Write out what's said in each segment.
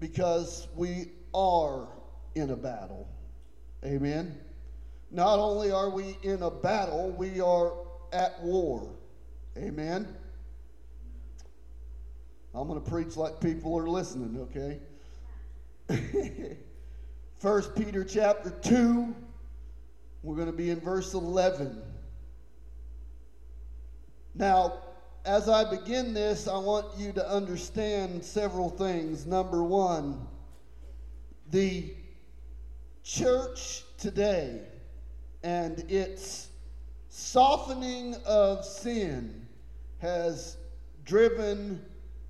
because we are in a battle. Amen. Not only are we in a battle, we are at war. Amen. I'm going to preach like people are listening, okay? First Peter chapter 2, we're going to be in verse 11. Now, as I begin this, I want you to understand several things. Number one, the church today and its softening of sin has driven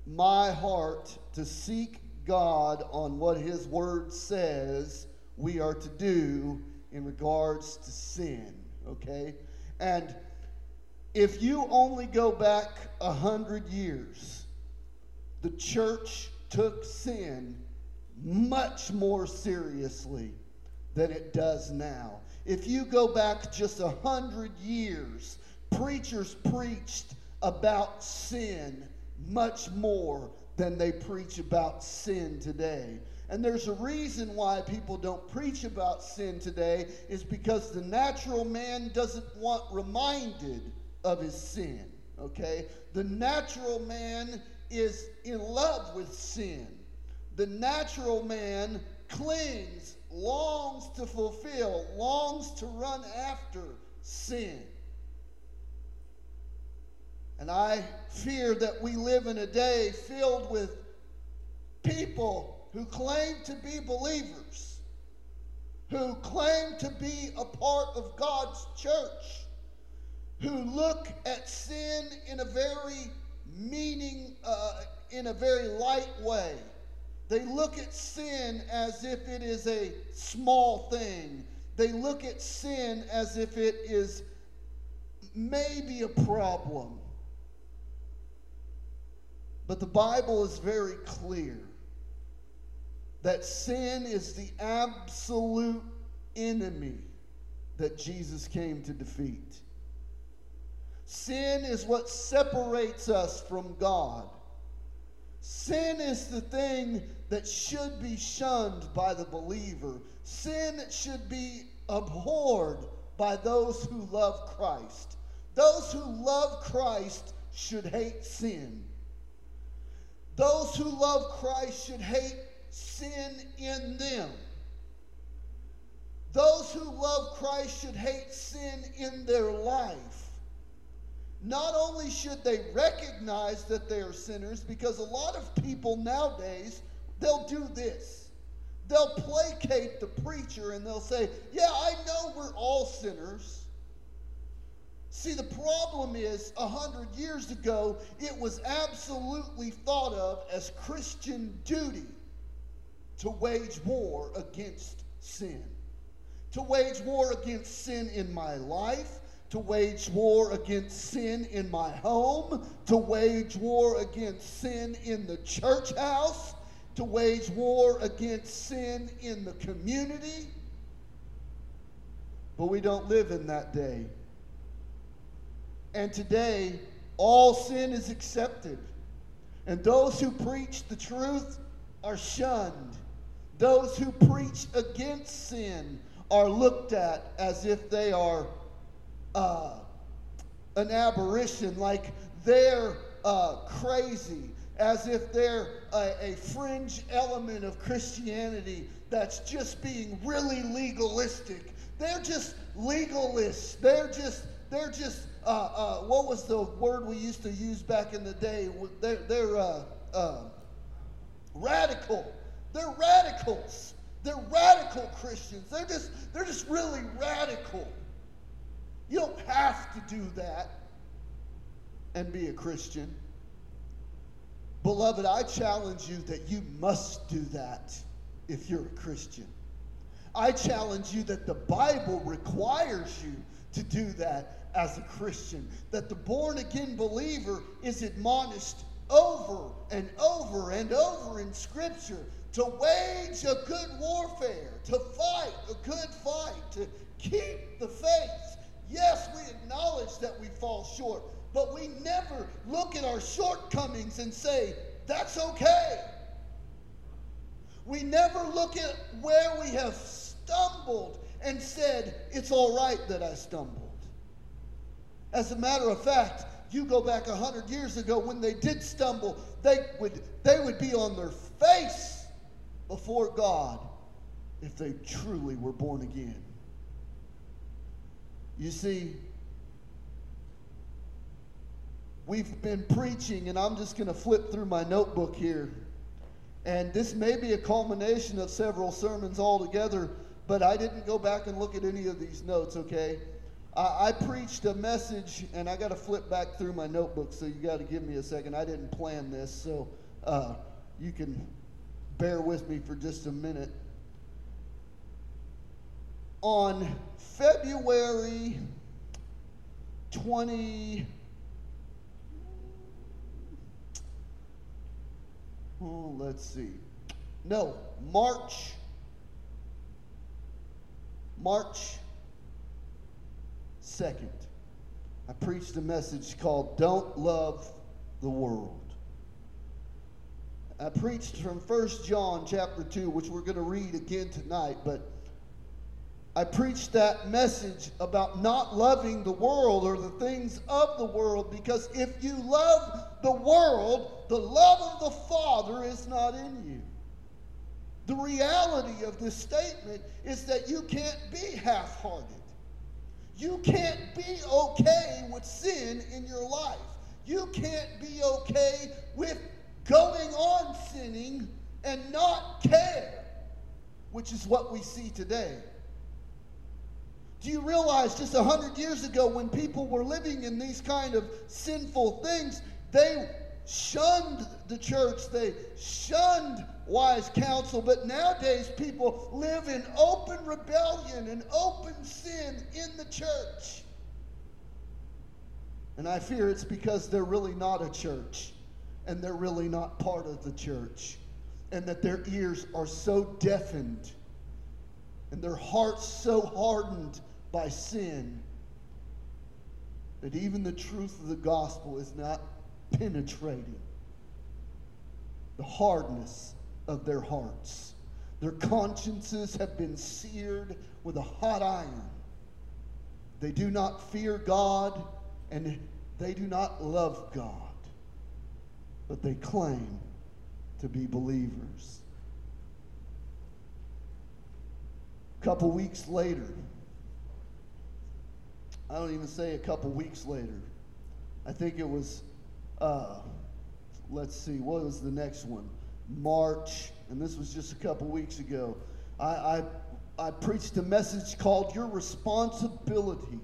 my heart to seek God on what His Word says we are to do in regards to sin, okay? And if you only go back a hundred years, the church took sin much more seriously than it does now. If you go back just a hundred years, preachers preached about sin much more than they preach about sin today. And there's a reason why people don't preach about sin today is because the natural man doesn't want reminded of his sin, okay? The natural man is in love with sin. The natural man clings, longs to fulfill, longs to run after sin. And I fear that we live in a day filled with people who claim to be believers, who claim to be a part of God's church, who look at sin in a very meaning, uh, in a very light way. They look at sin as if it is a small thing. They look at sin as if it is maybe a problem. But the Bible is very clear that sin is the absolute enemy that Jesus came to defeat. Sin is what separates us from God. Sin is the thing that should be shunned by the believer. Sin should be abhorred by those who love Christ. Those who love Christ should hate sin. Those who love Christ should hate sin in them. Those who love Christ should hate sin in their life. Not only should they recognize that they are sinners, because a lot of people nowadays, they'll do this. They'll placate the preacher and they'll say, Yeah, I know we're all sinners. See, the problem is, a hundred years ago, it was absolutely thought of as Christian duty to wage war against sin. To wage war against sin in my life, to wage war against sin in my home, to wage war against sin in the church house, to wage war against sin in the community. But we don't live in that day. And today, all sin is accepted. And those who preach the truth are shunned. Those who preach against sin are looked at as if they are uh, an aberration, like they're uh, crazy, as if they're a, a fringe element of Christianity that's just being really legalistic. They're just legalists. They're just they're just uh, uh, what was the word we used to use back in the day? They're, they're uh, uh, radical. They're radicals. They're radical Christians. They're just, they're just really radical. You don't have to do that and be a Christian. Beloved, I challenge you that you must do that if you're a Christian. I challenge you that the Bible requires you to do that as a Christian. That the born again believer is admonished over and over and over in Scripture to wage a good warfare, to fight a good fight, to keep the faith. Yes, we acknowledge that we fall short, but we never look at our shortcomings and say, that's okay. We never look at where we have stumbled and said, It's all right that I stumbled. As a matter of fact, you go back a hundred years ago when they did stumble, they would, they would be on their face before God if they truly were born again. You see, we've been preaching, and I'm just going to flip through my notebook here. And this may be a culmination of several sermons all together, but I didn't go back and look at any of these notes, okay? I, I preached a message, and I got to flip back through my notebook, so you got to give me a second. I didn't plan this, so uh, you can bear with me for just a minute. On February 20. Oh, let's see. No, March. March 2nd. I preached a message called Don't Love the World. I preached from 1 John chapter 2, which we're going to read again tonight, but I preached that message about not loving the world or the things of the world because if you love the world, the love of the Father is not in you. The reality of this statement is that you can't be half hearted. You can't be okay with sin in your life. You can't be okay with going on sinning and not care, which is what we see today. Do you realize just a hundred years ago when people were living in these kind of sinful things, they shunned the church, they shunned wise counsel, but nowadays people live in open rebellion and open sin in the church. And I fear it's because they're really not a church and they're really not part of the church, and that their ears are so deafened and their hearts so hardened by sin that even the truth of the gospel is not penetrating the hardness of their hearts. Their consciences have been seared with a hot iron. They do not fear God and they do not love God, but they claim to be believers. A couple weeks later, I don't even say a couple weeks later. I think it was, uh, let's see, what was the next one? March, and this was just a couple weeks ago. I, I, I preached a message called Your Responsibility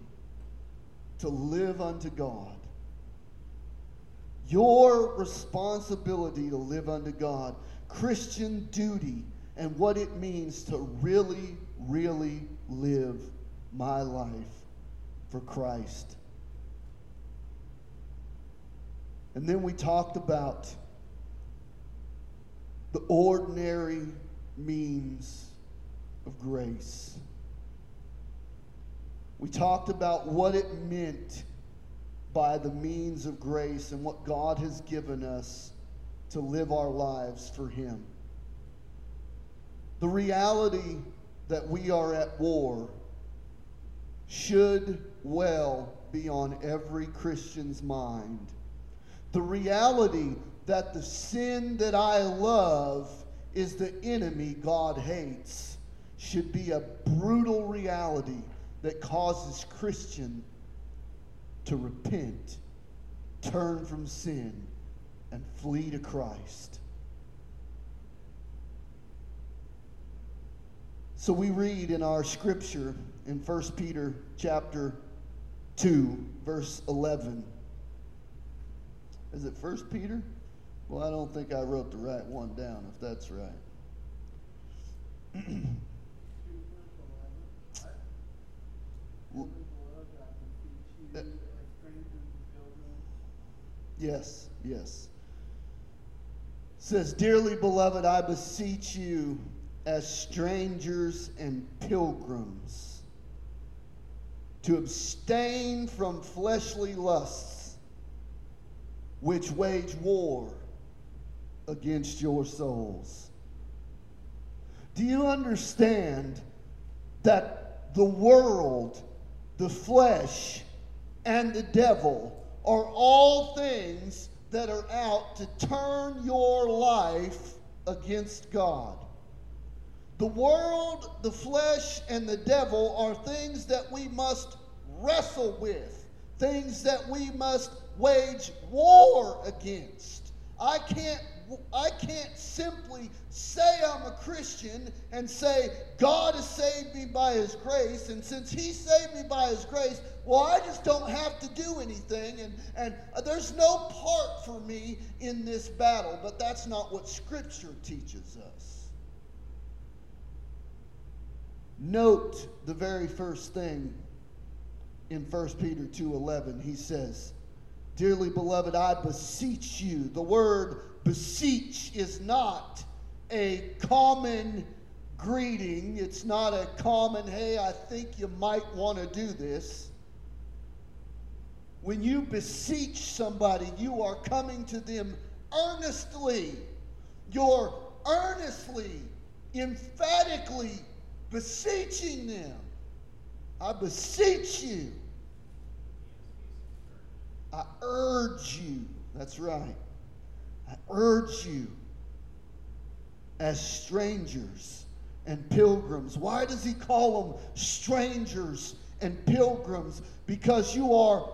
to Live Unto God. Your responsibility to live unto God. Christian duty and what it means to really, really live my life for Christ. And then we talked about the ordinary means of grace. We talked about what it meant by the means of grace and what God has given us to live our lives for Him. The reality that we are at war should well be on every Christian's mind. The reality that the sin that I love is the enemy God hates should be a brutal reality that causes Christian to repent, turn from sin, and flee to Christ. So we read in our scripture in 1 Peter chapter 2, verse 11. Is it 1 Peter? Well, I don't think I wrote the right one down, if that's right. yes, yes. It says, Dearly beloved, I beseech you as strangers and pilgrims to abstain from fleshly lusts which wage war against your souls. Do you understand that the world, the flesh, and the devil are all things that are out to turn your life against God? The world, the flesh, and the devil are things that we must wrestle with, things that we must wage war against. I can't I can't simply say I'm a Christian and say God has saved me by his grace and since he saved me by his grace, well I just don't have to do anything and and uh, there's no part for me in this battle, but that's not what scripture teaches us. Note the very first thing in 1 Peter 2:11. He says, "Dearly beloved, I beseech you." The word beseech is not a common greeting. It's not a common, "Hey, I think you might want to do this." When you beseech somebody, you are coming to them earnestly. You're earnestly, emphatically beseeching them. I beseech you. I urge you. That's right. I urge you as strangers and pilgrims. Why does he call them strangers and pilgrims? Because you are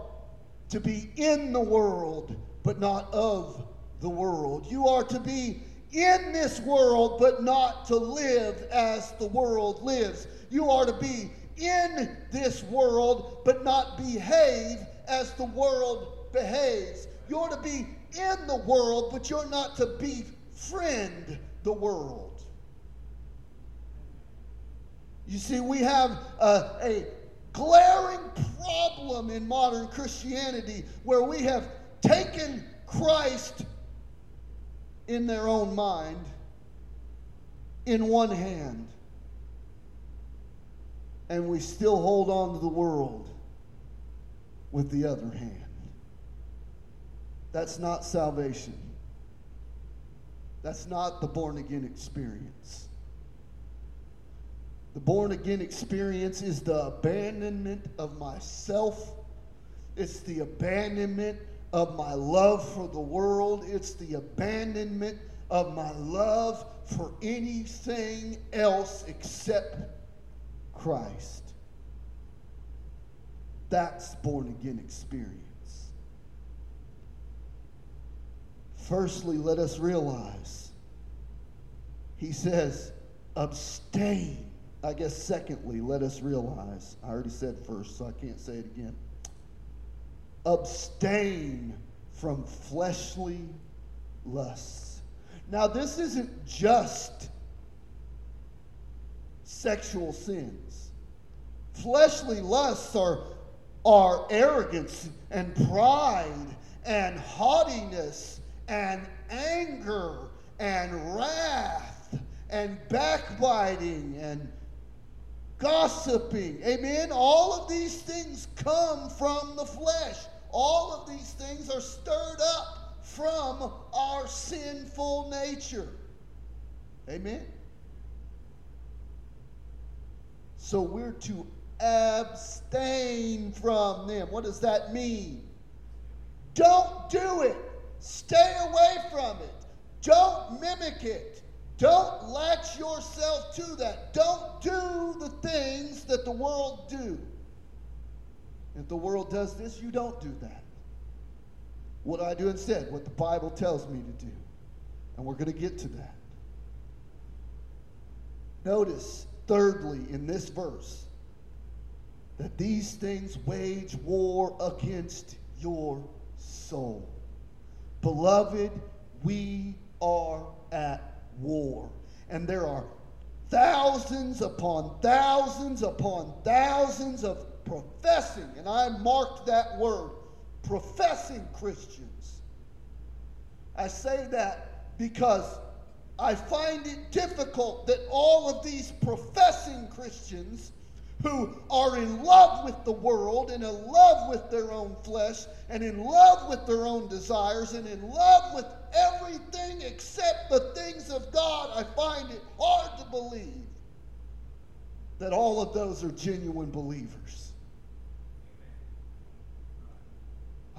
to be in the world, but not of the world. You are to be in this world, but not to live as the world lives. You are to be in this world, but not behave as the world behaves. You're to be in the world, but you're not to befriend the world. You see, we have a, a glaring problem in modern Christianity where we have taken Christ in their own mind in one hand, and we still hold on to the world with the other hand. That's not salvation. That's not the born again experience. The born again experience is the abandonment of myself. It's the abandonment of my love for the world. It's the abandonment of my love for anything else except Christ. That's born again experience. Firstly, let us realize, he says, abstain. I guess, secondly, let us realize. I already said first, so I can't say it again abstain from fleshly lusts. Now, this isn't just sexual sins. Fleshly lusts are, are arrogance and pride and haughtiness and anger and wrath and backbiting and gossiping. Amen. All of these things come from the flesh. All of these things are stirred up from our sinful nature. Amen. So we're to abstain from them. What does that mean? Don't do it. Stay away from it. Don't mimic it. Don't latch yourself to that. Don't do the things that the world do. If the world does this, you don't do that. What I do instead? What the Bible tells me to do. And we're going to get to that. Notice, thirdly, in this verse, that these things wage war against your soul. Beloved, we are at war. And there are thousands upon thousands upon thousands of professing, and I marked that word, professing Christians. I say that because I find it difficult that all of these professing Christians who are in love with the world and in love with their own flesh and in love with their own desires and in love with everything except the things of God, I find it hard to believe that all of those are genuine believers.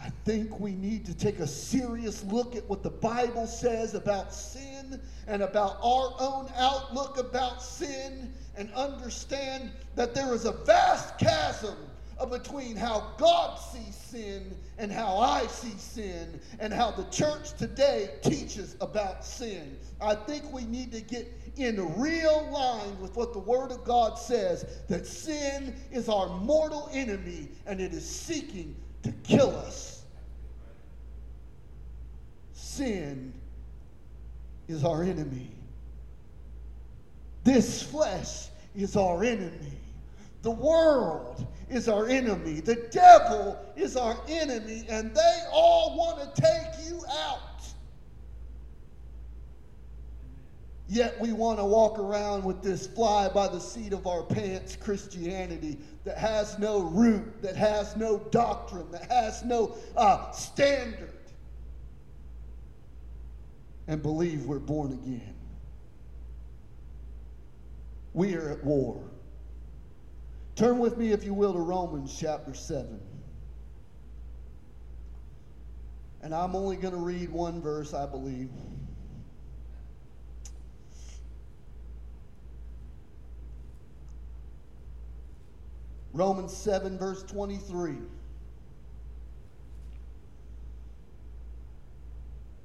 I think we need to take a serious look at what the Bible says about sin and about our own outlook about sin and understand that there is a vast chasm between how God sees sin and how I see sin and how the church today teaches about sin. I think we need to get in real line with what the Word of God says that sin is our mortal enemy and it is seeking to kill us. Sin is our enemy. This flesh is our enemy. The world is our enemy. The devil is our enemy, and they all want to take you out. Yet we want to walk around with this fly by the seat of our pants Christianity that has no root, that has no doctrine, that has no uh, standard, and believe we're born again. We are at war. Turn with me, if you will, to Romans chapter 7. And I'm only going to read one verse, I believe. Romans 7, verse 23.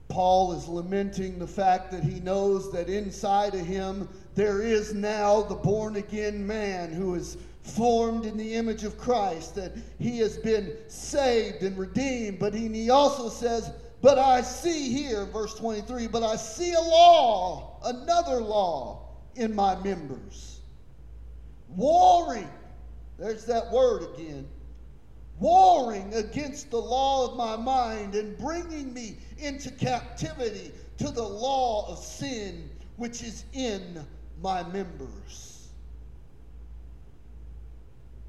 Paul is lamenting the fact that he knows that inside of him there is now the born again man who is formed in the image of Christ, that he has been saved and redeemed. But he, he also says, But I see here, verse 23, but I see a law, another law in my members, warring there's that word again. Warring against the law of my mind and bringing me into captivity to the law of sin which is in my members.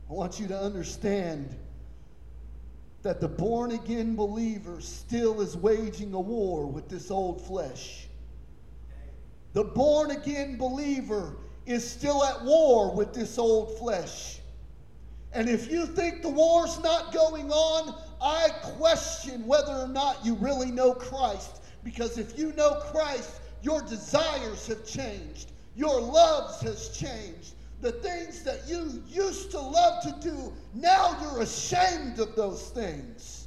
I want you to understand that the born again believer still is waging a war with this old flesh. The born again believer is still at war with this old flesh. And if you think the war's not going on, I question whether or not you really know Christ. Because if you know Christ, your desires have changed, your loves has changed. The things that you used to love to do, now you're ashamed of those things.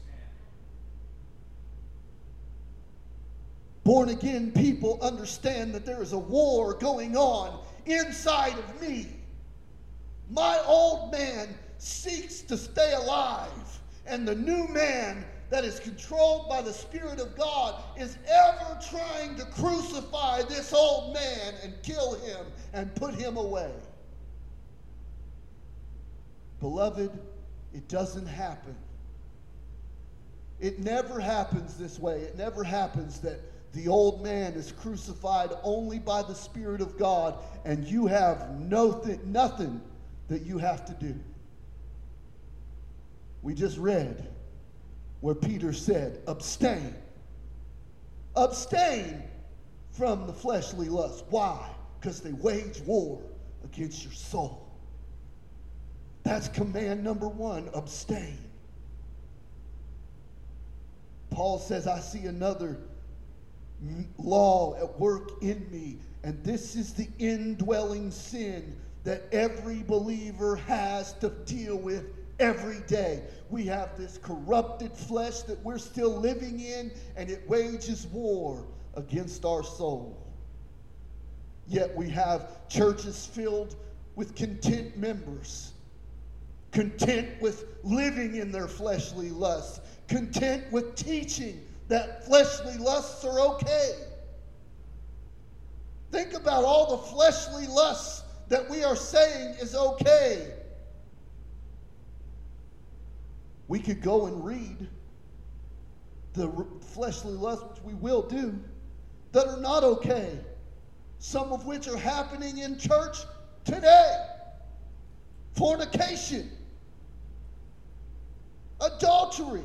Born again people understand that there is a war going on inside of me. My old man seeks to stay alive, and the new man that is controlled by the Spirit of God is ever trying to crucify this old man and kill him and put him away. Beloved, it doesn't happen. It never happens this way. It never happens that the old man is crucified only by the Spirit of God and you have no th- nothing that you have to do. We just read where Peter said, abstain. Abstain from the fleshly lust. Why? Because they wage war against your soul. That's command number one abstain. Paul says, I see another law at work in me, and this is the indwelling sin that every believer has to deal with every day. We have this corrupted flesh that we're still living in, and it wages war against our soul. Yet we have churches filled with content members, content with living in their fleshly lusts, content with teaching that fleshly lusts are okay. Think about all the fleshly lusts that we are saying is okay we could go and read the fleshly lusts, which we will do, that are not okay. Some of which are happening in church today. Fornication, adultery,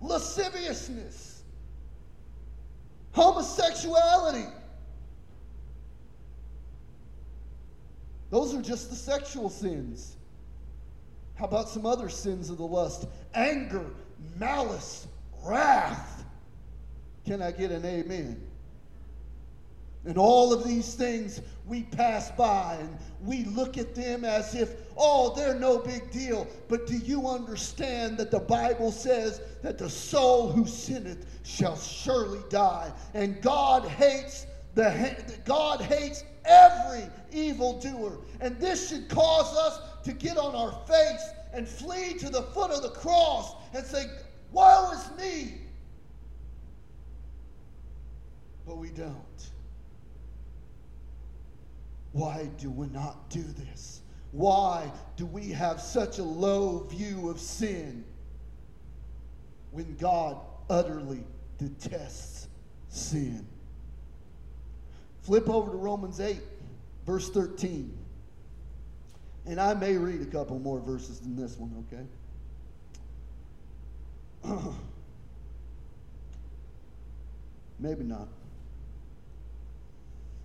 lasciviousness, homosexuality, Those are just the sexual sins. How about some other sins of the lust? Anger, malice, wrath. Can I get an amen? And all of these things we pass by and we look at them as if, oh, they're no big deal. But do you understand that the Bible says that the soul who sinneth shall surely die? And God hates the God hates every evildoer. And this should cause us to get on our face and flee to the foot of the cross and say, Woe is me! But we don't. Why do we not do this? Why do we have such a low view of sin when God utterly detests sin? Flip over to Romans 8, verse 13. And I may read a couple more verses than this one, okay? Maybe not.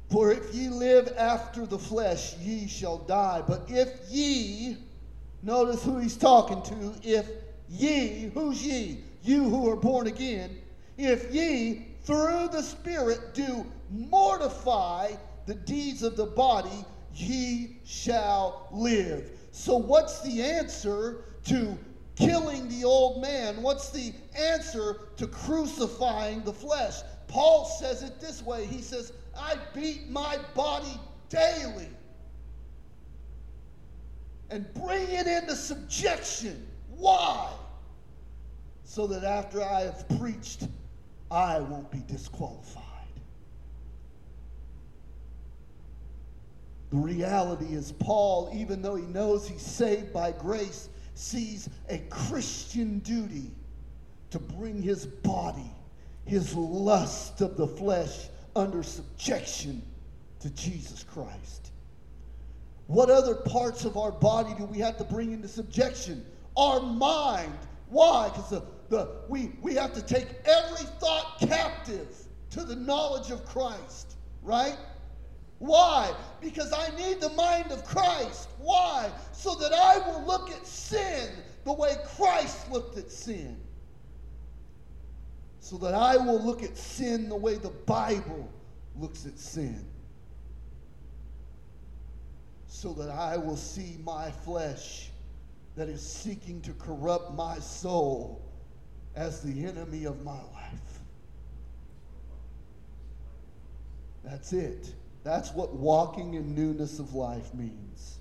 For if ye live after the flesh, ye shall die. But if ye, notice who he's talking to, if ye, who's ye? You who are born again, if ye through the Spirit do mortify the deeds of the body, ye shall live. So, what's the answer to killing the old man? What's the answer to crucifying the flesh? Paul says it this way He says, I beat my body daily and bring it into subjection. Why? So that after I have preached, I won't be disqualified. The reality is, Paul, even though he knows he's saved by grace, sees a Christian duty to bring his body, his lust of the flesh, under subjection to Jesus Christ. What other parts of our body do we have to bring into subjection? Our mind. Why? Because the, the, we, we have to take every thought captive to the knowledge of Christ, right? Why? Because I need the mind of Christ. Why? So that I will look at sin the way Christ looked at sin so that I will look at sin the way the Bible looks at sin. So that I will see my flesh that is seeking to corrupt my soul as the enemy of my life. That's it. That's what walking in newness of life means.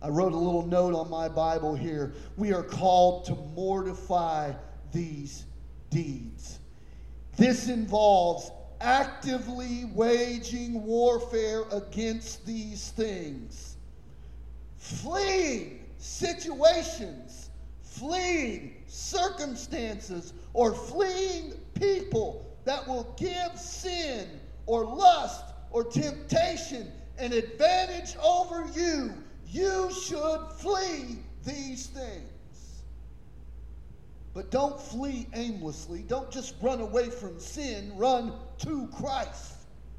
I wrote a little note on my Bible here. We are called to mortify these deeds. This involves actively waging warfare against these things, fleeing situations, fleeing circumstances, or fleeing people that will give sin or lust or temptation an advantage over you. You should flee these things. But don't flee aimlessly. Don't just run away from sin. Run to Christ.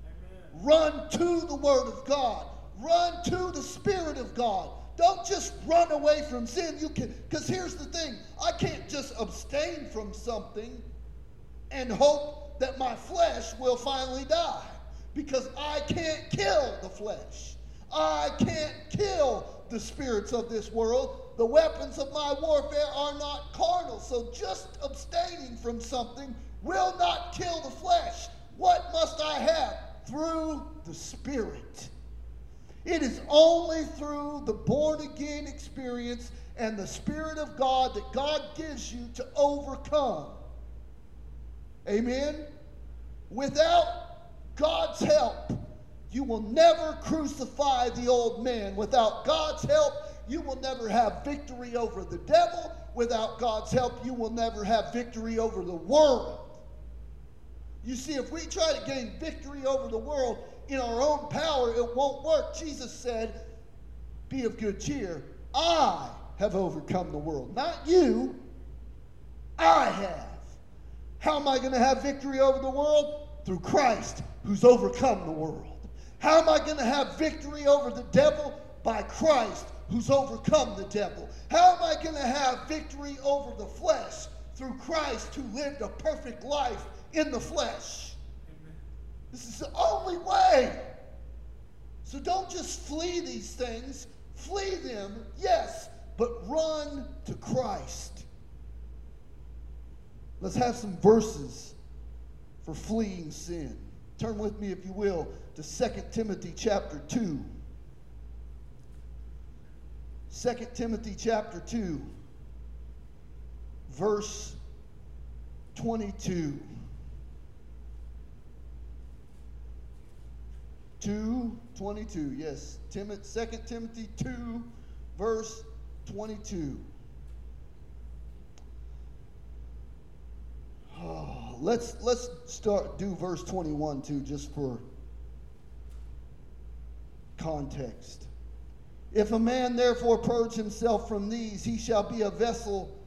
Amen. Run to the Word of God. Run to the Spirit of God. Don't just run away from sin. You can because here's the thing. I can't just abstain from something and hope that my flesh will finally die. Because I can't kill the flesh. I can't kill the spirits of this world the weapons of my warfare are not carnal. So just abstaining from something will not kill the flesh. What must I have? Through the Spirit. It is only through the born again experience and the Spirit of God that God gives you to overcome. Amen? Without God's help, you will never crucify the old man. Without God's help, you will never have victory over the devil. Without God's help, you will never have victory over the world. You see, if we try to gain victory over the world in our own power, it won't work. Jesus said, Be of good cheer. I have overcome the world. Not you, I have. How am I going to have victory over the world? Through Christ, who's overcome the world. How am I going to have victory over the devil? By Christ, who's overcome the devil. How am I going to have victory over the flesh? Through Christ, who lived a perfect life in the flesh. This is the only way. So don't just flee these things. Flee them, yes, but run to Christ. Let's have some verses for fleeing sin. Turn with me, if you will, to 2 Timothy chapter 2. 2 Timothy chapter 2, verse 22. 2 22 yes Timothy, 2 timothy 2 verse 22 let's let's start do verse 21 too just for context if a man therefore purge himself from these he shall be a vessel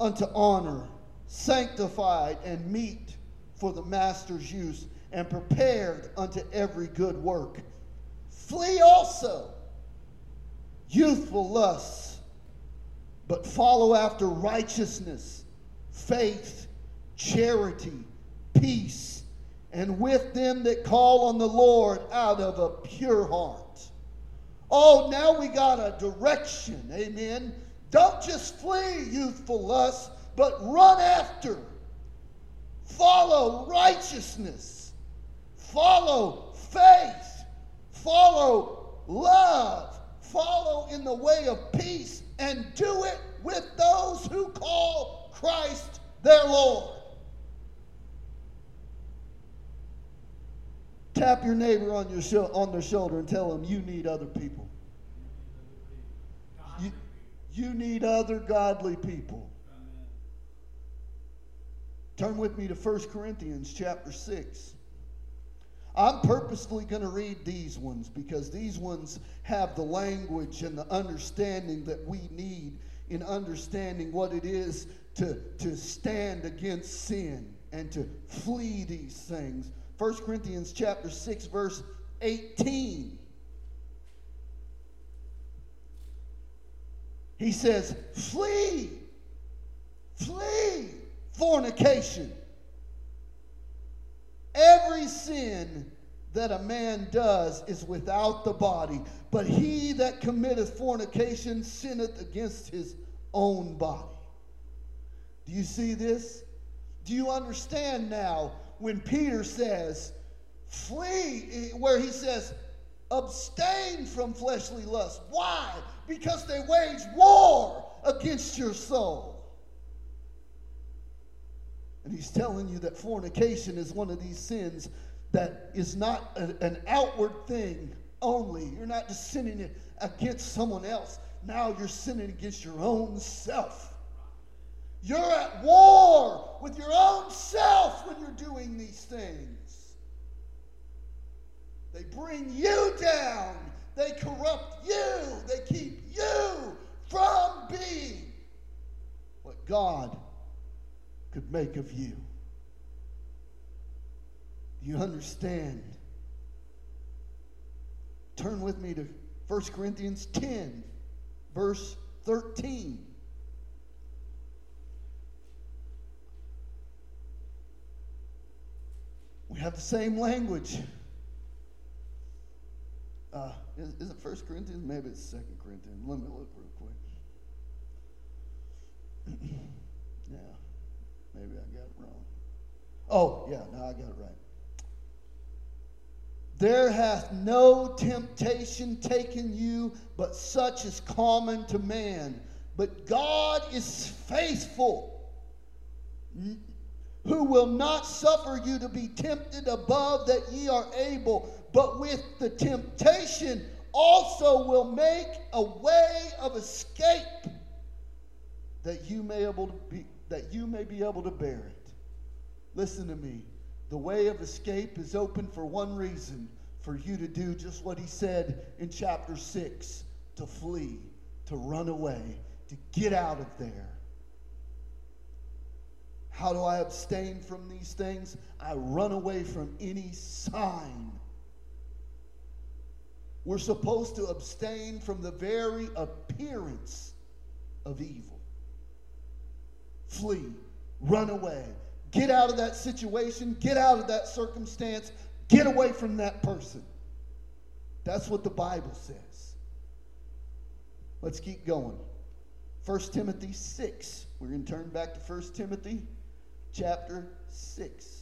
unto honor sanctified and meet for the master's use and prepared unto every good work. Flee also youthful lusts, but follow after righteousness, faith, charity, peace, and with them that call on the Lord out of a pure heart. Oh, now we got a direction. Amen. Don't just flee youthful lusts, but run after. Follow righteousness follow faith, follow love, follow in the way of peace, and do it with those who call Christ their Lord. Tap your neighbor on, your on their shoulder and tell them you need other people. You, you need other godly people. Turn with me to 1 Corinthians chapter 6. I'm purposefully going to read these ones because these ones have the language and the understanding that we need in understanding what it is to, to stand against sin and to flee these things. 1 Corinthians chapter 6 verse 18. He says, "Flee. Flee fornication." Every sin that a man does is without the body, but he that committeth fornication sinneth against his own body. Do you see this? Do you understand now when Peter says, flee, eh, where he says, abstain from fleshly lust? Why? Because they wage war against your soul. And he's telling you that fornication is one of these sins that is not a, an outward thing only. You're not just sinning against someone else. Now you're sinning against your own self. You're at war with your own self when you're doing these things. They bring you down. They corrupt you. They keep you from being what God could make of you. Do you understand? Turn with me to 1 Corinthians 10, verse 13. We have the same language. Uh, is, is it 1 Corinthians? Maybe it's 2 Corinthians. Let me look real quick. yeah. Maybe I got it wrong. Oh, yeah, no, I got it right. There hath no temptation taken you, but such is common to man. But God is faithful, who will not suffer you to be tempted above that ye are able, but with the temptation also will make a way of escape that you may able to be that you may be able to bear it. Listen to me. The way of escape is open for one reason for you to do just what he said in chapter 6 to flee, to run away, to get out of there. How do I abstain from these things? I run away from any sign We're supposed to abstain from the very appearance of evil. Flee, run away, get out of that situation, get out of that circumstance, get away from that person. That's what the Bible says. Let's keep going. 1 Timothy 6. We're going to turn back to 1 Timothy chapter 6.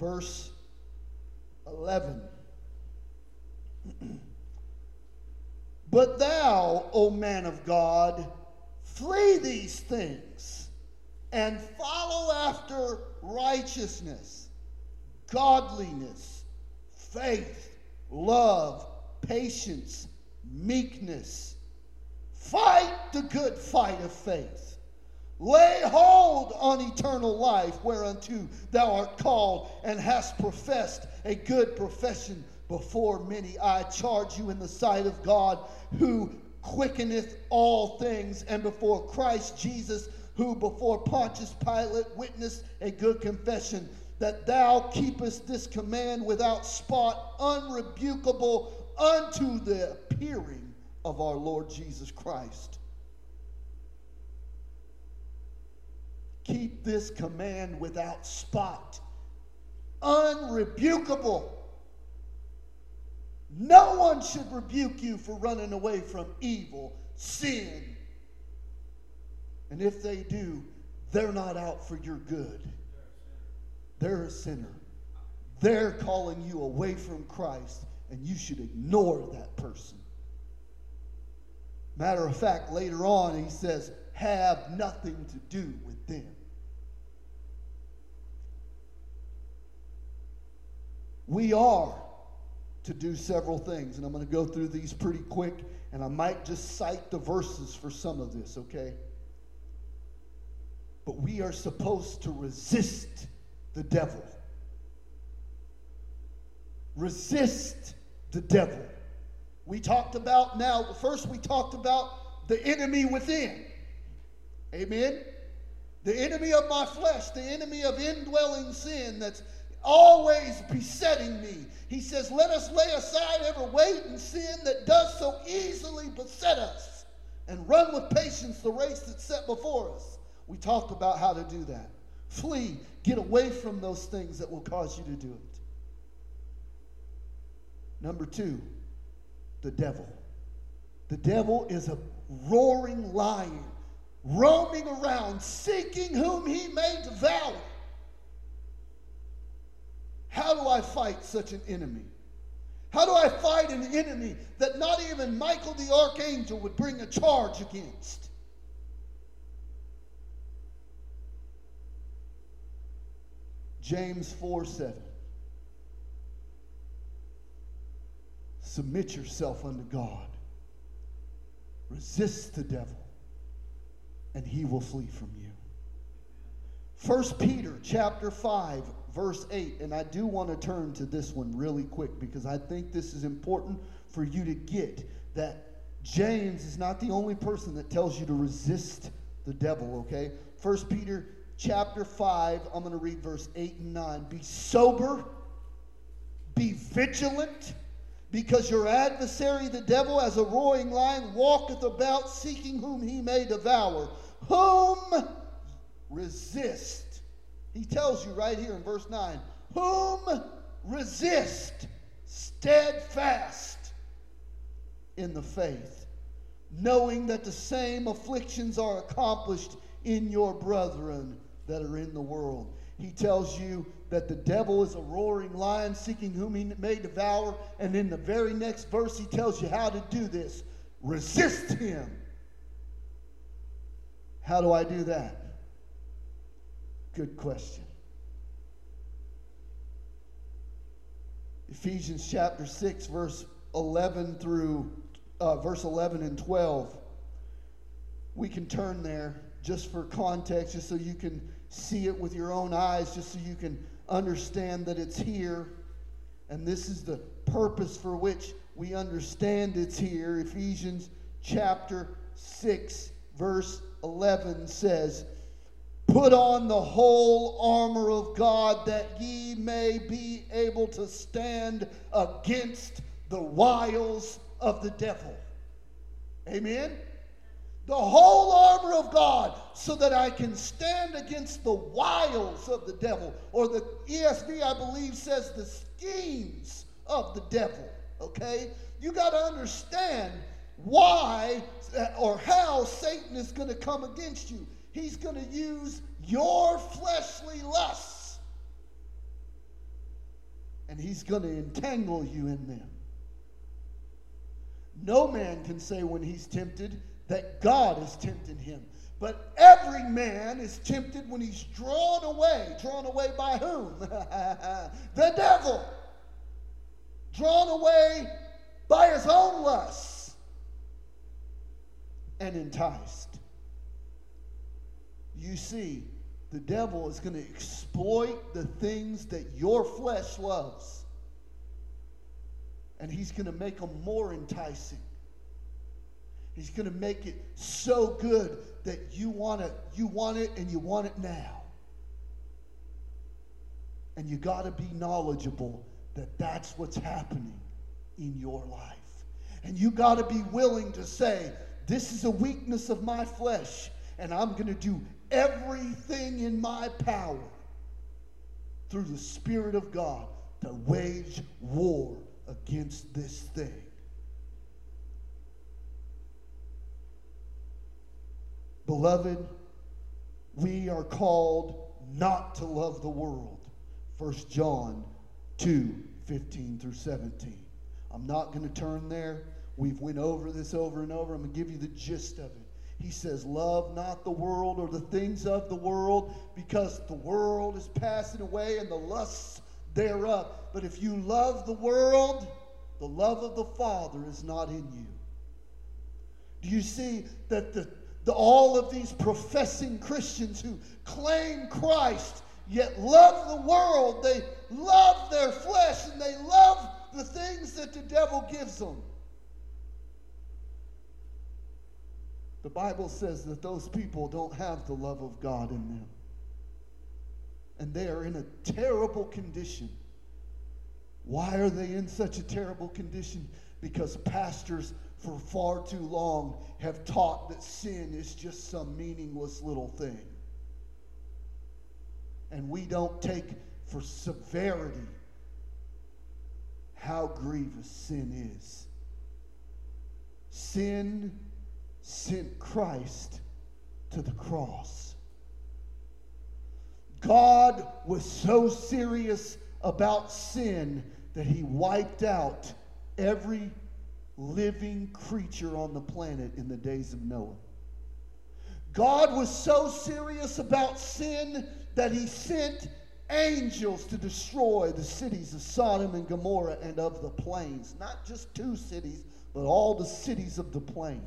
verse 11. but thou, O man of God, flee these things and follow after righteousness, godliness, faith, love, patience, meekness. Fight the good fight of faith. Lay hold on eternal life, whereunto thou art called and hast professed a good profession before many. I charge you in the sight of God, who quickeneth all things, and before Christ Jesus, who before Pontius Pilate witnessed a good confession, that thou keepest this command without spot, unrebukable unto the appearing of our Lord Jesus Christ. Keep this command without spot, unrebukable. No one should rebuke you for running away from evil, sin. And if they do, they're not out for your good. They're a sinner. They're calling you away from Christ, and you should ignore that person. Matter of fact, later on, he says, have nothing to do with them. We are to do several things, and I'm going to go through these pretty quick, and I might just cite the verses for some of this, okay? But we are supposed to resist the devil. Resist the devil. We talked about now, first we talked about the enemy within. Amen? The enemy of my flesh, the enemy of indwelling sin that's always besetting me. He says, Let us lay aside every weight and sin that does so easily beset us and run with patience the race that's set before us. We talked about how to do that. Flee, get away from those things that will cause you to do it. Number two, the devil. The devil is a roaring lion roaming around, seeking whom he may devour. How do I fight such an enemy? How do I fight an enemy that not even Michael the archangel would bring a charge against? James 4 7. Submit yourself unto God. Resist the devil and he will flee from you. 1 Peter chapter 5 verse 8 and I do want to turn to this one really quick because I think this is important for you to get that James is not the only person that tells you to resist the devil, okay? 1 Peter chapter 5, I'm going to read verse 8 and 9. Be sober, be vigilant, because your adversary, the devil, as a roaring lion, walketh about seeking whom he may devour. Whom resist. He tells you right here in verse 9, whom resist steadfast in the faith, knowing that the same afflictions are accomplished in your brethren that are in the world. He tells you that the devil is a roaring lion seeking whom he may devour. And in the very next verse, he tells you how to do this resist him. How do I do that? Good question. Ephesians chapter 6, verse 11 through uh, verse 11 and 12. We can turn there just for context, just so you can see it with your own eyes, just so you can understand that it's here. And this is the purpose for which we understand it's here. Ephesians chapter 6, verse 11 says, Put on the whole armor of God that ye may be able to stand against the wiles of the devil. Amen? The whole armor of God so that I can stand against the wiles of the devil. Or the ESV, I believe, says the schemes of the devil. Okay? You got to understand why or how Satan is going to come against you. He's going to use your fleshly lusts and he's going to entangle you in them. No man can say when he's tempted that God is tempting him. But every man is tempted when he's drawn away. Drawn away by whom? the devil. Drawn away by his own lusts and enticed. You see, the devil is going to exploit the things that your flesh loves. And he's going to make them more enticing. He's going to make it so good that you want it, you want it and you want it now. And you got to be knowledgeable that that's what's happening in your life. And you got to be willing to say, this is a weakness of my flesh and I'm going to do everything in my power through the Spirit of God to wage war against this thing. Beloved, we are called not to love the world. 1 John 2 15 through 17. I'm not going to turn there. We've went over this over and over. I'm going to give you the gist of it. He says, Love not the world or the things of the world, because the world is passing away and the lusts thereof. But if you love the world, the love of the Father is not in you. Do you see that the, the, all of these professing Christians who claim Christ yet love the world, they love their flesh and they love the things that the devil gives them? The Bible says that those people don't have the love of God in them. And they are in a terrible condition. Why are they in such a terrible condition? Because pastors for far too long have taught that sin is just some meaningless little thing. And we don't take for severity how grievous sin is. Sin sent Christ to the cross. God was so serious about sin that he wiped out every living creature on the planet in the days of Noah. God was so serious about sin that he sent angels to destroy the cities of Sodom and Gomorrah and of the plains. Not just two cities, but all the cities of the plain.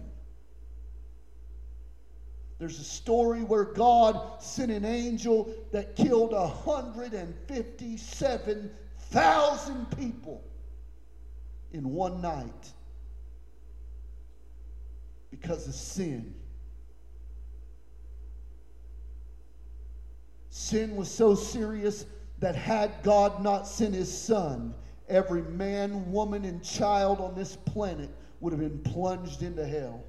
There's a story where God sent an angel that killed 157,000 people in one night because of sin. Sin was so serious that had God not sent his son, every man, woman, and child on this planet would have been plunged into hell.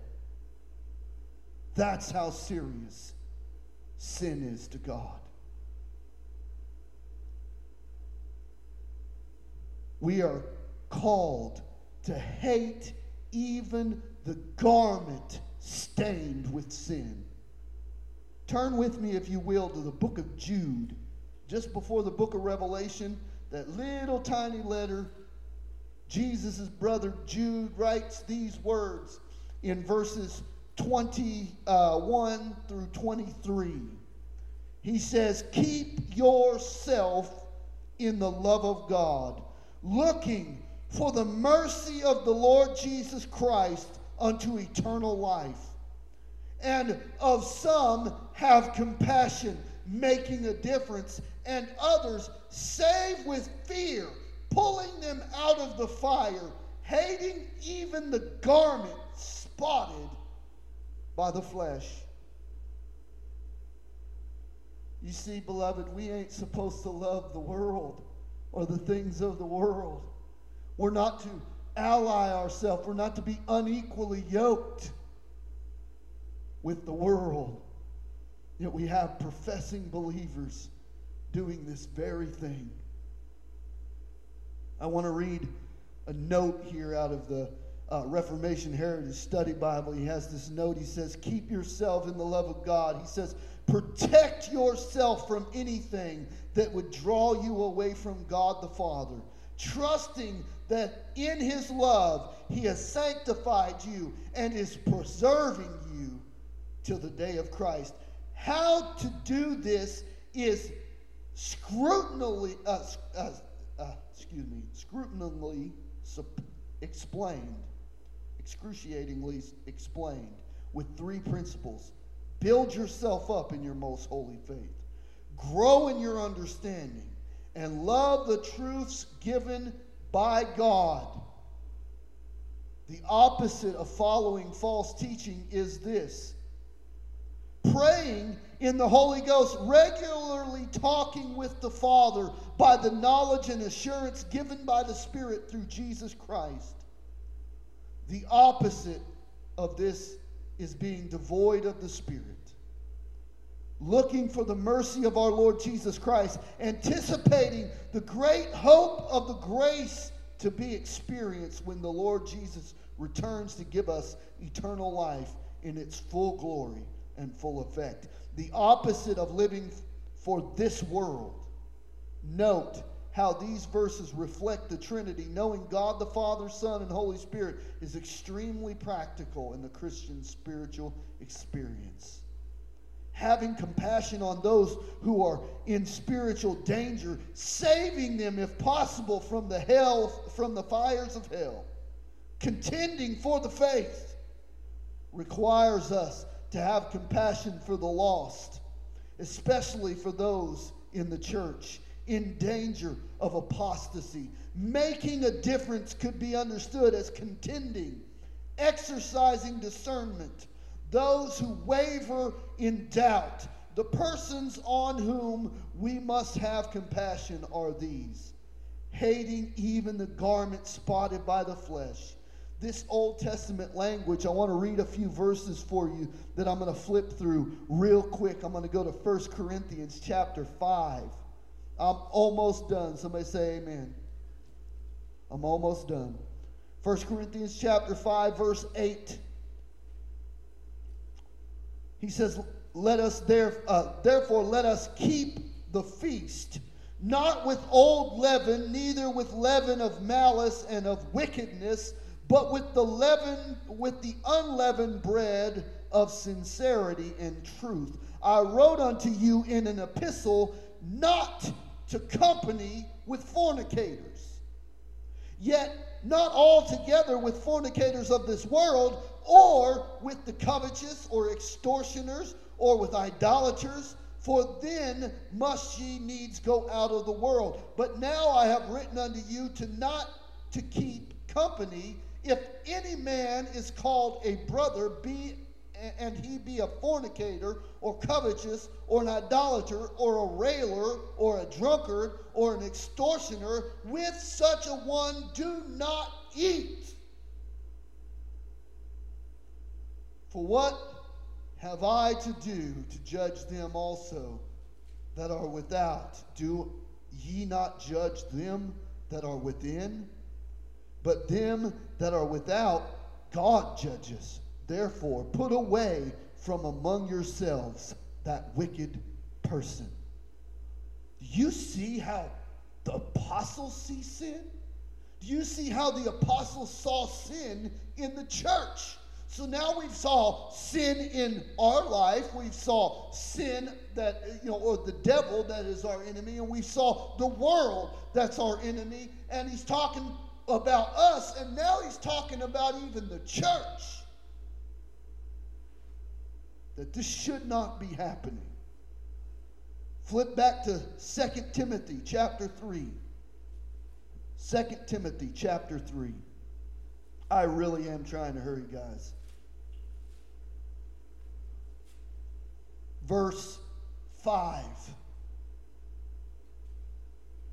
That's how serious sin is to God. We are called to hate even the garment stained with sin. Turn with me, if you will, to the book of Jude, just before the book of Revelation, that little tiny letter. Jesus' brother Jude writes these words in verses 21 through 23. He says, Keep yourself in the love of God, looking for the mercy of the Lord Jesus Christ unto eternal life. And of some have compassion, making a difference, and others save with fear, pulling them out of the fire, hating even the garment spotted by the flesh. You see, beloved, we ain't supposed to love the world or the things of the world. We're not to ally ourselves, we're not to be unequally yoked with the world. Yet we have professing believers doing this very thing. I want to read a note here out of the uh, Reformation Heritage Study Bible. He has this note. He says, Keep yourself in the love of God. He says, Protect yourself from anything that would draw you away from God the Father, trusting that in His love He has sanctified you and is preserving you till the day of Christ. How to do this is scrutinally, uh, uh, uh, excuse me, scrutinally explained, excruciatingly explained with three principles. Build yourself up in your most holy faith, grow in your understanding, and love the truths given by God. The opposite of following false teaching is this praying in the Holy Ghost, regularly talking with the Father by the knowledge and assurance given by the Spirit through Jesus Christ. The opposite of this is being devoid of the Spirit. Looking for the mercy of our Lord Jesus Christ, anticipating the great hope of the grace to be experienced when the Lord Jesus returns to give us eternal life in its full glory and full effect. The opposite of living for this world. Note how these verses reflect the Trinity. Knowing God the Father, Son, and Holy Spirit is extremely practical in the Christian spiritual experience. Having compassion on those who are in spiritual danger, saving them, if possible, from the hell, from the fires of hell. Contending for the faith requires us to have compassion for the lost, especially for those in the church in danger of apostasy. Making a difference could be understood as contending, exercising discernment, those who waver in doubt. The persons on whom we must have compassion are these hating even the garment spotted by the flesh this Old Testament language, I want to read a few verses for you that I'm going to flip through real quick. I'm going to go to 1 Corinthians chapter 5. I'm almost done. Somebody say amen. I'm almost done. 1 Corinthians chapter 5 verse 8. He says, "Let us there, uh, therefore let us keep the feast, not with old leaven, neither with leaven of malice and of wickedness, but with the leaven, with the unleavened bread of sincerity and truth. I wrote unto you in an epistle not to company with fornicators, yet not altogether with fornicators of this world, or with the covetous, or extortioners, or with idolaters, for then must ye needs go out of the world. But now I have written unto you to not to keep company if any man is called a brother, be and he be a fornicator or covetous or an idolater or a railer or a drunkard or an extortioner, with such a one do not eat. For what have I to do to judge them also that are without? Do ye not judge them that are within? But them that are without, God judges. Therefore, put away from among yourselves that wicked person. Do you see how the apostles see sin? Do you see how the apostles saw sin in the church? So now we've saw sin in our life. We've saw sin that, you know, or the devil that is our enemy. And we saw the world that's our enemy. And he's talking about us, and now he's talking about even the church. That this should not be happening. Flip back to 2 Timothy chapter 3. 2 Timothy chapter 3. I really am trying to hurry, guys. Verse 5.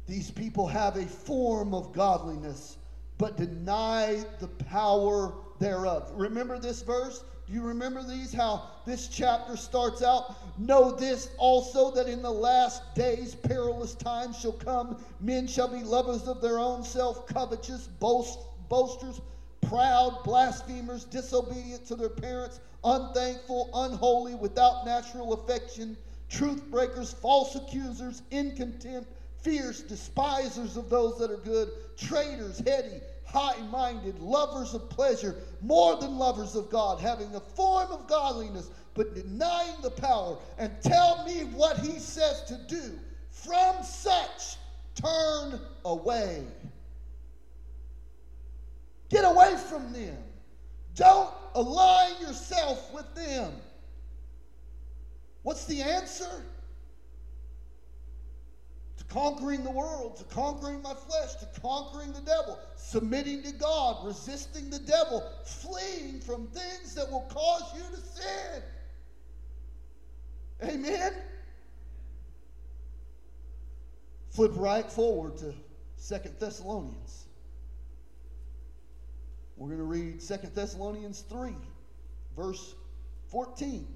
These people have a form of godliness, but deny the power thereof. Remember this verse? Do you remember these? How this chapter starts out? Know this also that in the last days perilous times shall come. Men shall be lovers of their own self, covetous, boast, boasters, proud, blasphemers, disobedient to their parents, unthankful, unholy, without natural affection, truth breakers, false accusers, incontent, fierce, despisers of those that are good, traitors, heady, high minded, lovers of pleasure, more than lovers of God, having a form of godliness, but denying the power. And tell me what he says to do. From such, turn away. Get away from them. Don't align yourself with them. What's the answer? To conquering the world, to conquering my flesh, to conquering the devil, submitting to God, resisting the devil, fleeing from things that will cause you to sin. Amen? Flip right forward to Second Thessalonians. We're going to read Second Thessalonians 3, verse 14.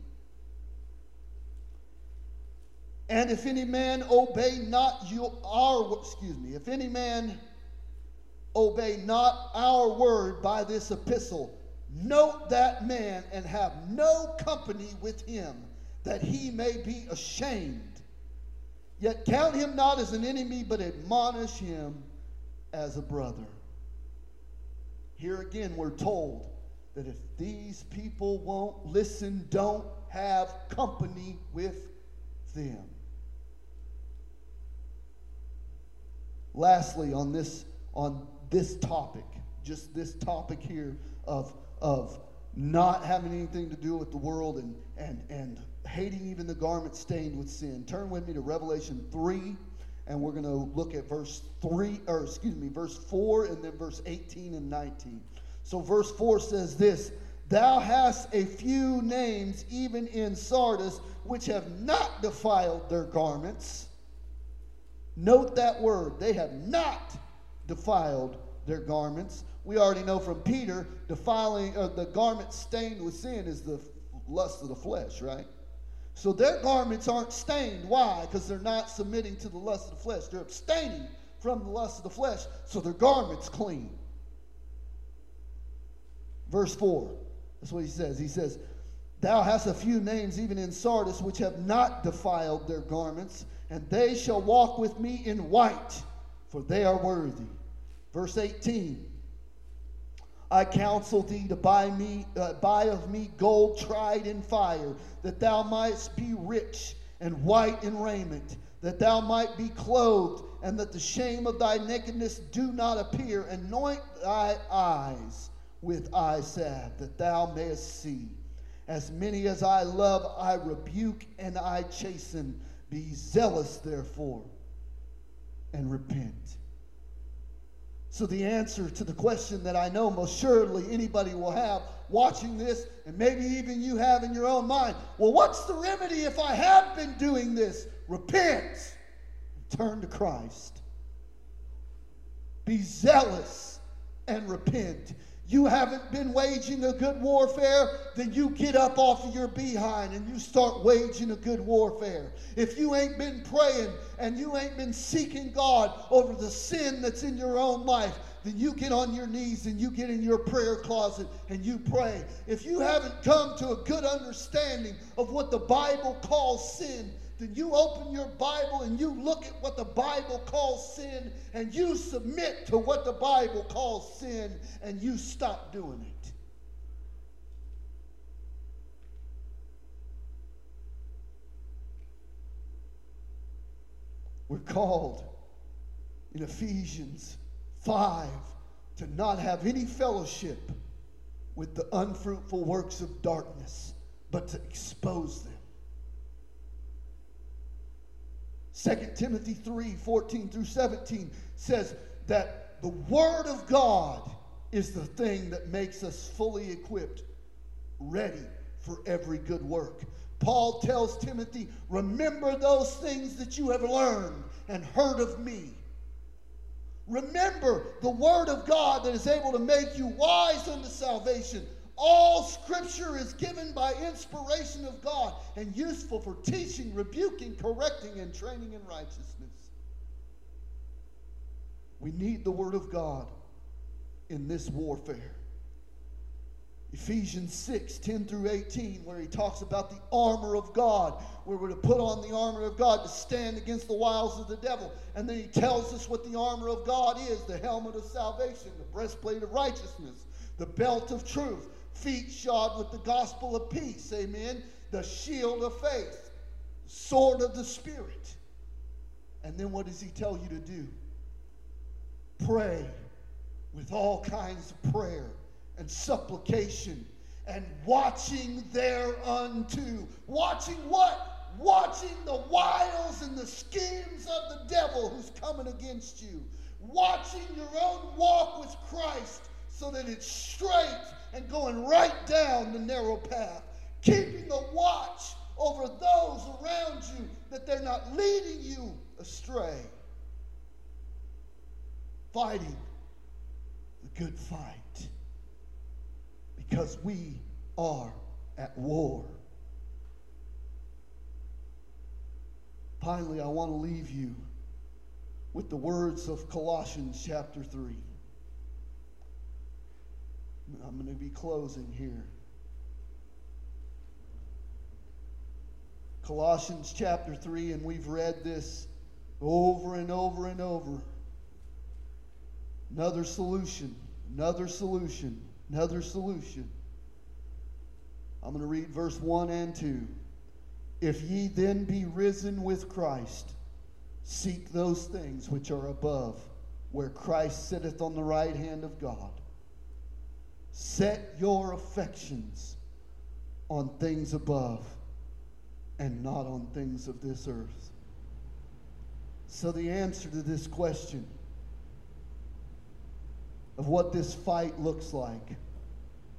And if any man obey not you our excuse me, if any man obey not our word by this epistle, note that man and have no company with him, that he may be ashamed. Yet count him not as an enemy, but admonish him as a brother. Here again, we're told that if these people won't listen, don't have company with them. Lastly, on this, on this topic, just this topic here of, of not having anything to do with the world and, and, and hating even the garment stained with sin. Turn with me to Revelation 3 and we're going to look at verse 3 or excuse me verse 4 and then verse 18 and 19 so verse 4 says this thou hast a few names even in sardis which have not defiled their garments. Note that word they have not defiled their garments. We already know from peter defiling uh, the garment stained with sin is the lust of the flesh right so their garments aren't stained. Why? Because they're not submitting to the lust of the flesh. They're abstaining from the lust of the flesh, so their garments clean. Verse 4. That's what he says. He says, Thou hast a few names even in Sardis which have not defiled their garments, and they shall walk with me in white, for they are worthy. Verse 18. I counsel thee to buy me, uh, buy of me gold tried in fire, that thou mightst be rich and white in raiment, that thou might be clothed, and that the shame of thy nakedness do not appear. Anoint thy eyes with eye salve, that thou mayest see. As many as I love, I rebuke and I chasten. Be zealous, therefore, and repent. So, the answer to the question that I know most surely anybody will have watching this, and maybe even you have in your own mind well, what's the remedy if I have been doing this? Repent and turn to Christ. Be zealous and repent you haven't been waging a good warfare, then you get up off of your behind and you start waging a good warfare. If you ain't been praying and you ain't been seeking God over the sin that's in your own life, then you get on your knees and you get in your prayer closet and you pray. If you haven't come to a good understanding of what the Bible calls sin, then you open your Bible and you look at what the Bible calls sin and you submit to what the Bible calls sin and you stop doing it. We're called in Ephesians 5 to not have any fellowship with the unfruitful works of darkness, but to expose them. 2 Timothy 3 14 through 17 says that the Word of God is the thing that makes us fully equipped, ready for every good work. Paul tells Timothy, Remember those things that you have learned and heard of me. Remember the word of God that is able to make you wise unto salvation. All scripture is given by inspiration of God and useful for teaching, rebuking, correcting, and training in righteousness. We need the word of God in this warfare. Ephesians 6, 10 through 18, where he talks about the armor of God, where we're to put on the armor of God to stand against the wiles of the devil. And then he tells us what the armor of God is the helmet of salvation, the breastplate of righteousness, the belt of truth, feet shod with the gospel of peace, amen, the shield of faith, sword of the Spirit. And then what does he tell you to do? Pray with all kinds of prayer and supplication and watching thereunto. Watching what? Watching the wiles and the schemes of the devil who's coming against you. Watching your own walk with Christ so that it's straight and going right down the narrow path. Keeping a watch over those around you that they're not leading you astray. Fighting the good fight because we are at war. Finally, I want to leave you with the words of Colossians chapter 3. I'm going to be closing here. Colossians chapter 3, and we've read this over and over and over. Another solution, another solution. Another solution. I'm going to read verse 1 and 2. If ye then be risen with Christ, seek those things which are above, where Christ sitteth on the right hand of God. Set your affections on things above and not on things of this earth. So, the answer to this question of what this fight looks like.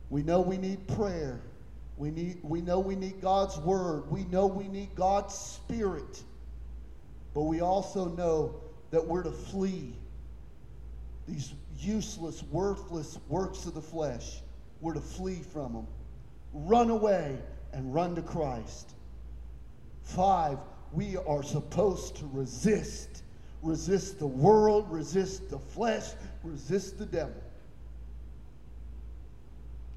We know we need prayer. We, need, we know we need God's word. We know we need God's spirit. But we also know that we're to flee these useless, worthless works of the flesh. We're to flee from them. Run away and run to Christ. Five, we are supposed to resist. Resist the world, resist the flesh, resist the devil.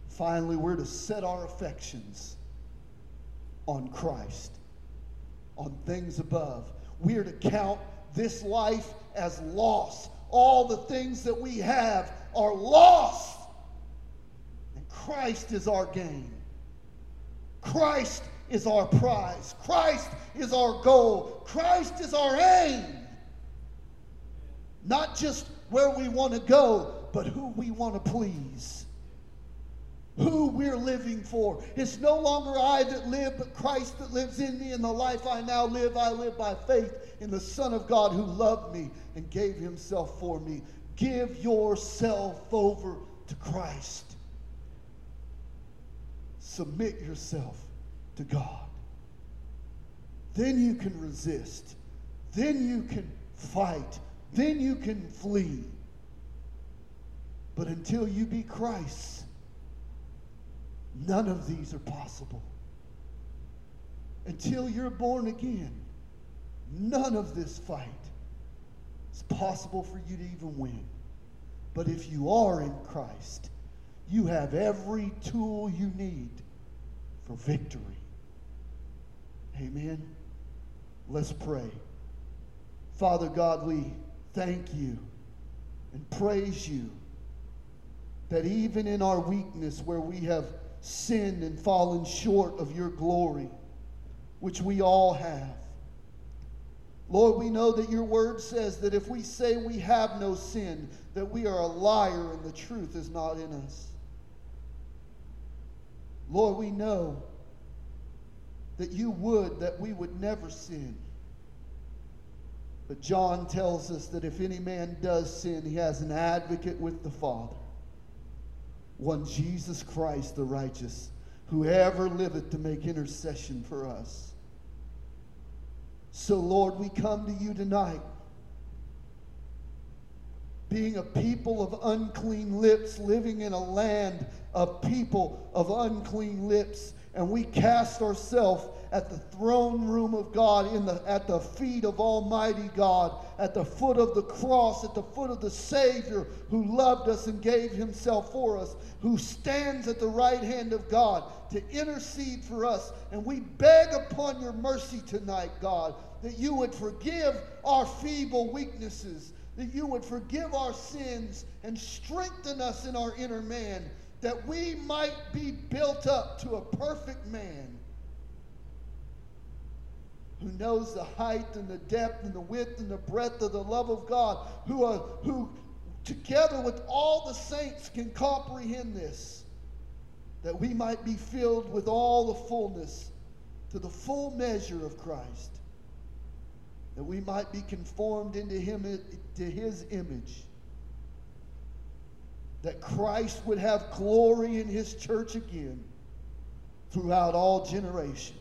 Finally, we're to set our affections on Christ, on things above. We are to count this life as loss. All the things that we have are lost. And Christ is our gain. Christ is our prize. Christ is our goal. Christ is our aim. Not just where we want to go, but who we want to please. Who we're living for. It's no longer I that live, but Christ that lives in me. And the life I now live, I live by faith in the Son of God who loved me and gave himself for me. Give yourself over to Christ. Submit yourself to God. Then you can resist. Then you can fight then you can flee. But until you be Christ, none of these are possible. Until you're born again, none of this fight is possible for you to even win. But if you are in Christ, you have every tool you need for victory. Amen. Let's pray. Father God, we thank you and praise you that even in our weakness, where we have sinned and fallen short of your glory, which we all have, Lord, we know that your word says that if we say we have no sin, that we are a liar and the truth is not in us. Lord, we know that you would that we would never sin. But John tells us that if any man does sin, he has an advocate with the Father, one Jesus Christ the righteous, who ever liveth to make intercession for us. So, Lord, we come to you tonight being a people of unclean lips, living in a land of people of unclean lips. And we cast ourselves at the throne room of God, in the, at the feet of Almighty God, at the foot of the cross, at the foot of the Savior who loved us and gave himself for us, who stands at the right hand of God to intercede for us. And we beg upon your mercy tonight, God, that you would forgive our feeble weaknesses, that you would forgive our sins and strengthen us in our inner man, that we might be built up to a perfect man who knows the height and the depth and the width and the breadth of the love of God, who, are, who together with all the saints can comprehend this, that we might be filled with all the fullness to the full measure of Christ, that we might be conformed into him to his image, that Christ would have glory in his church again throughout all generations.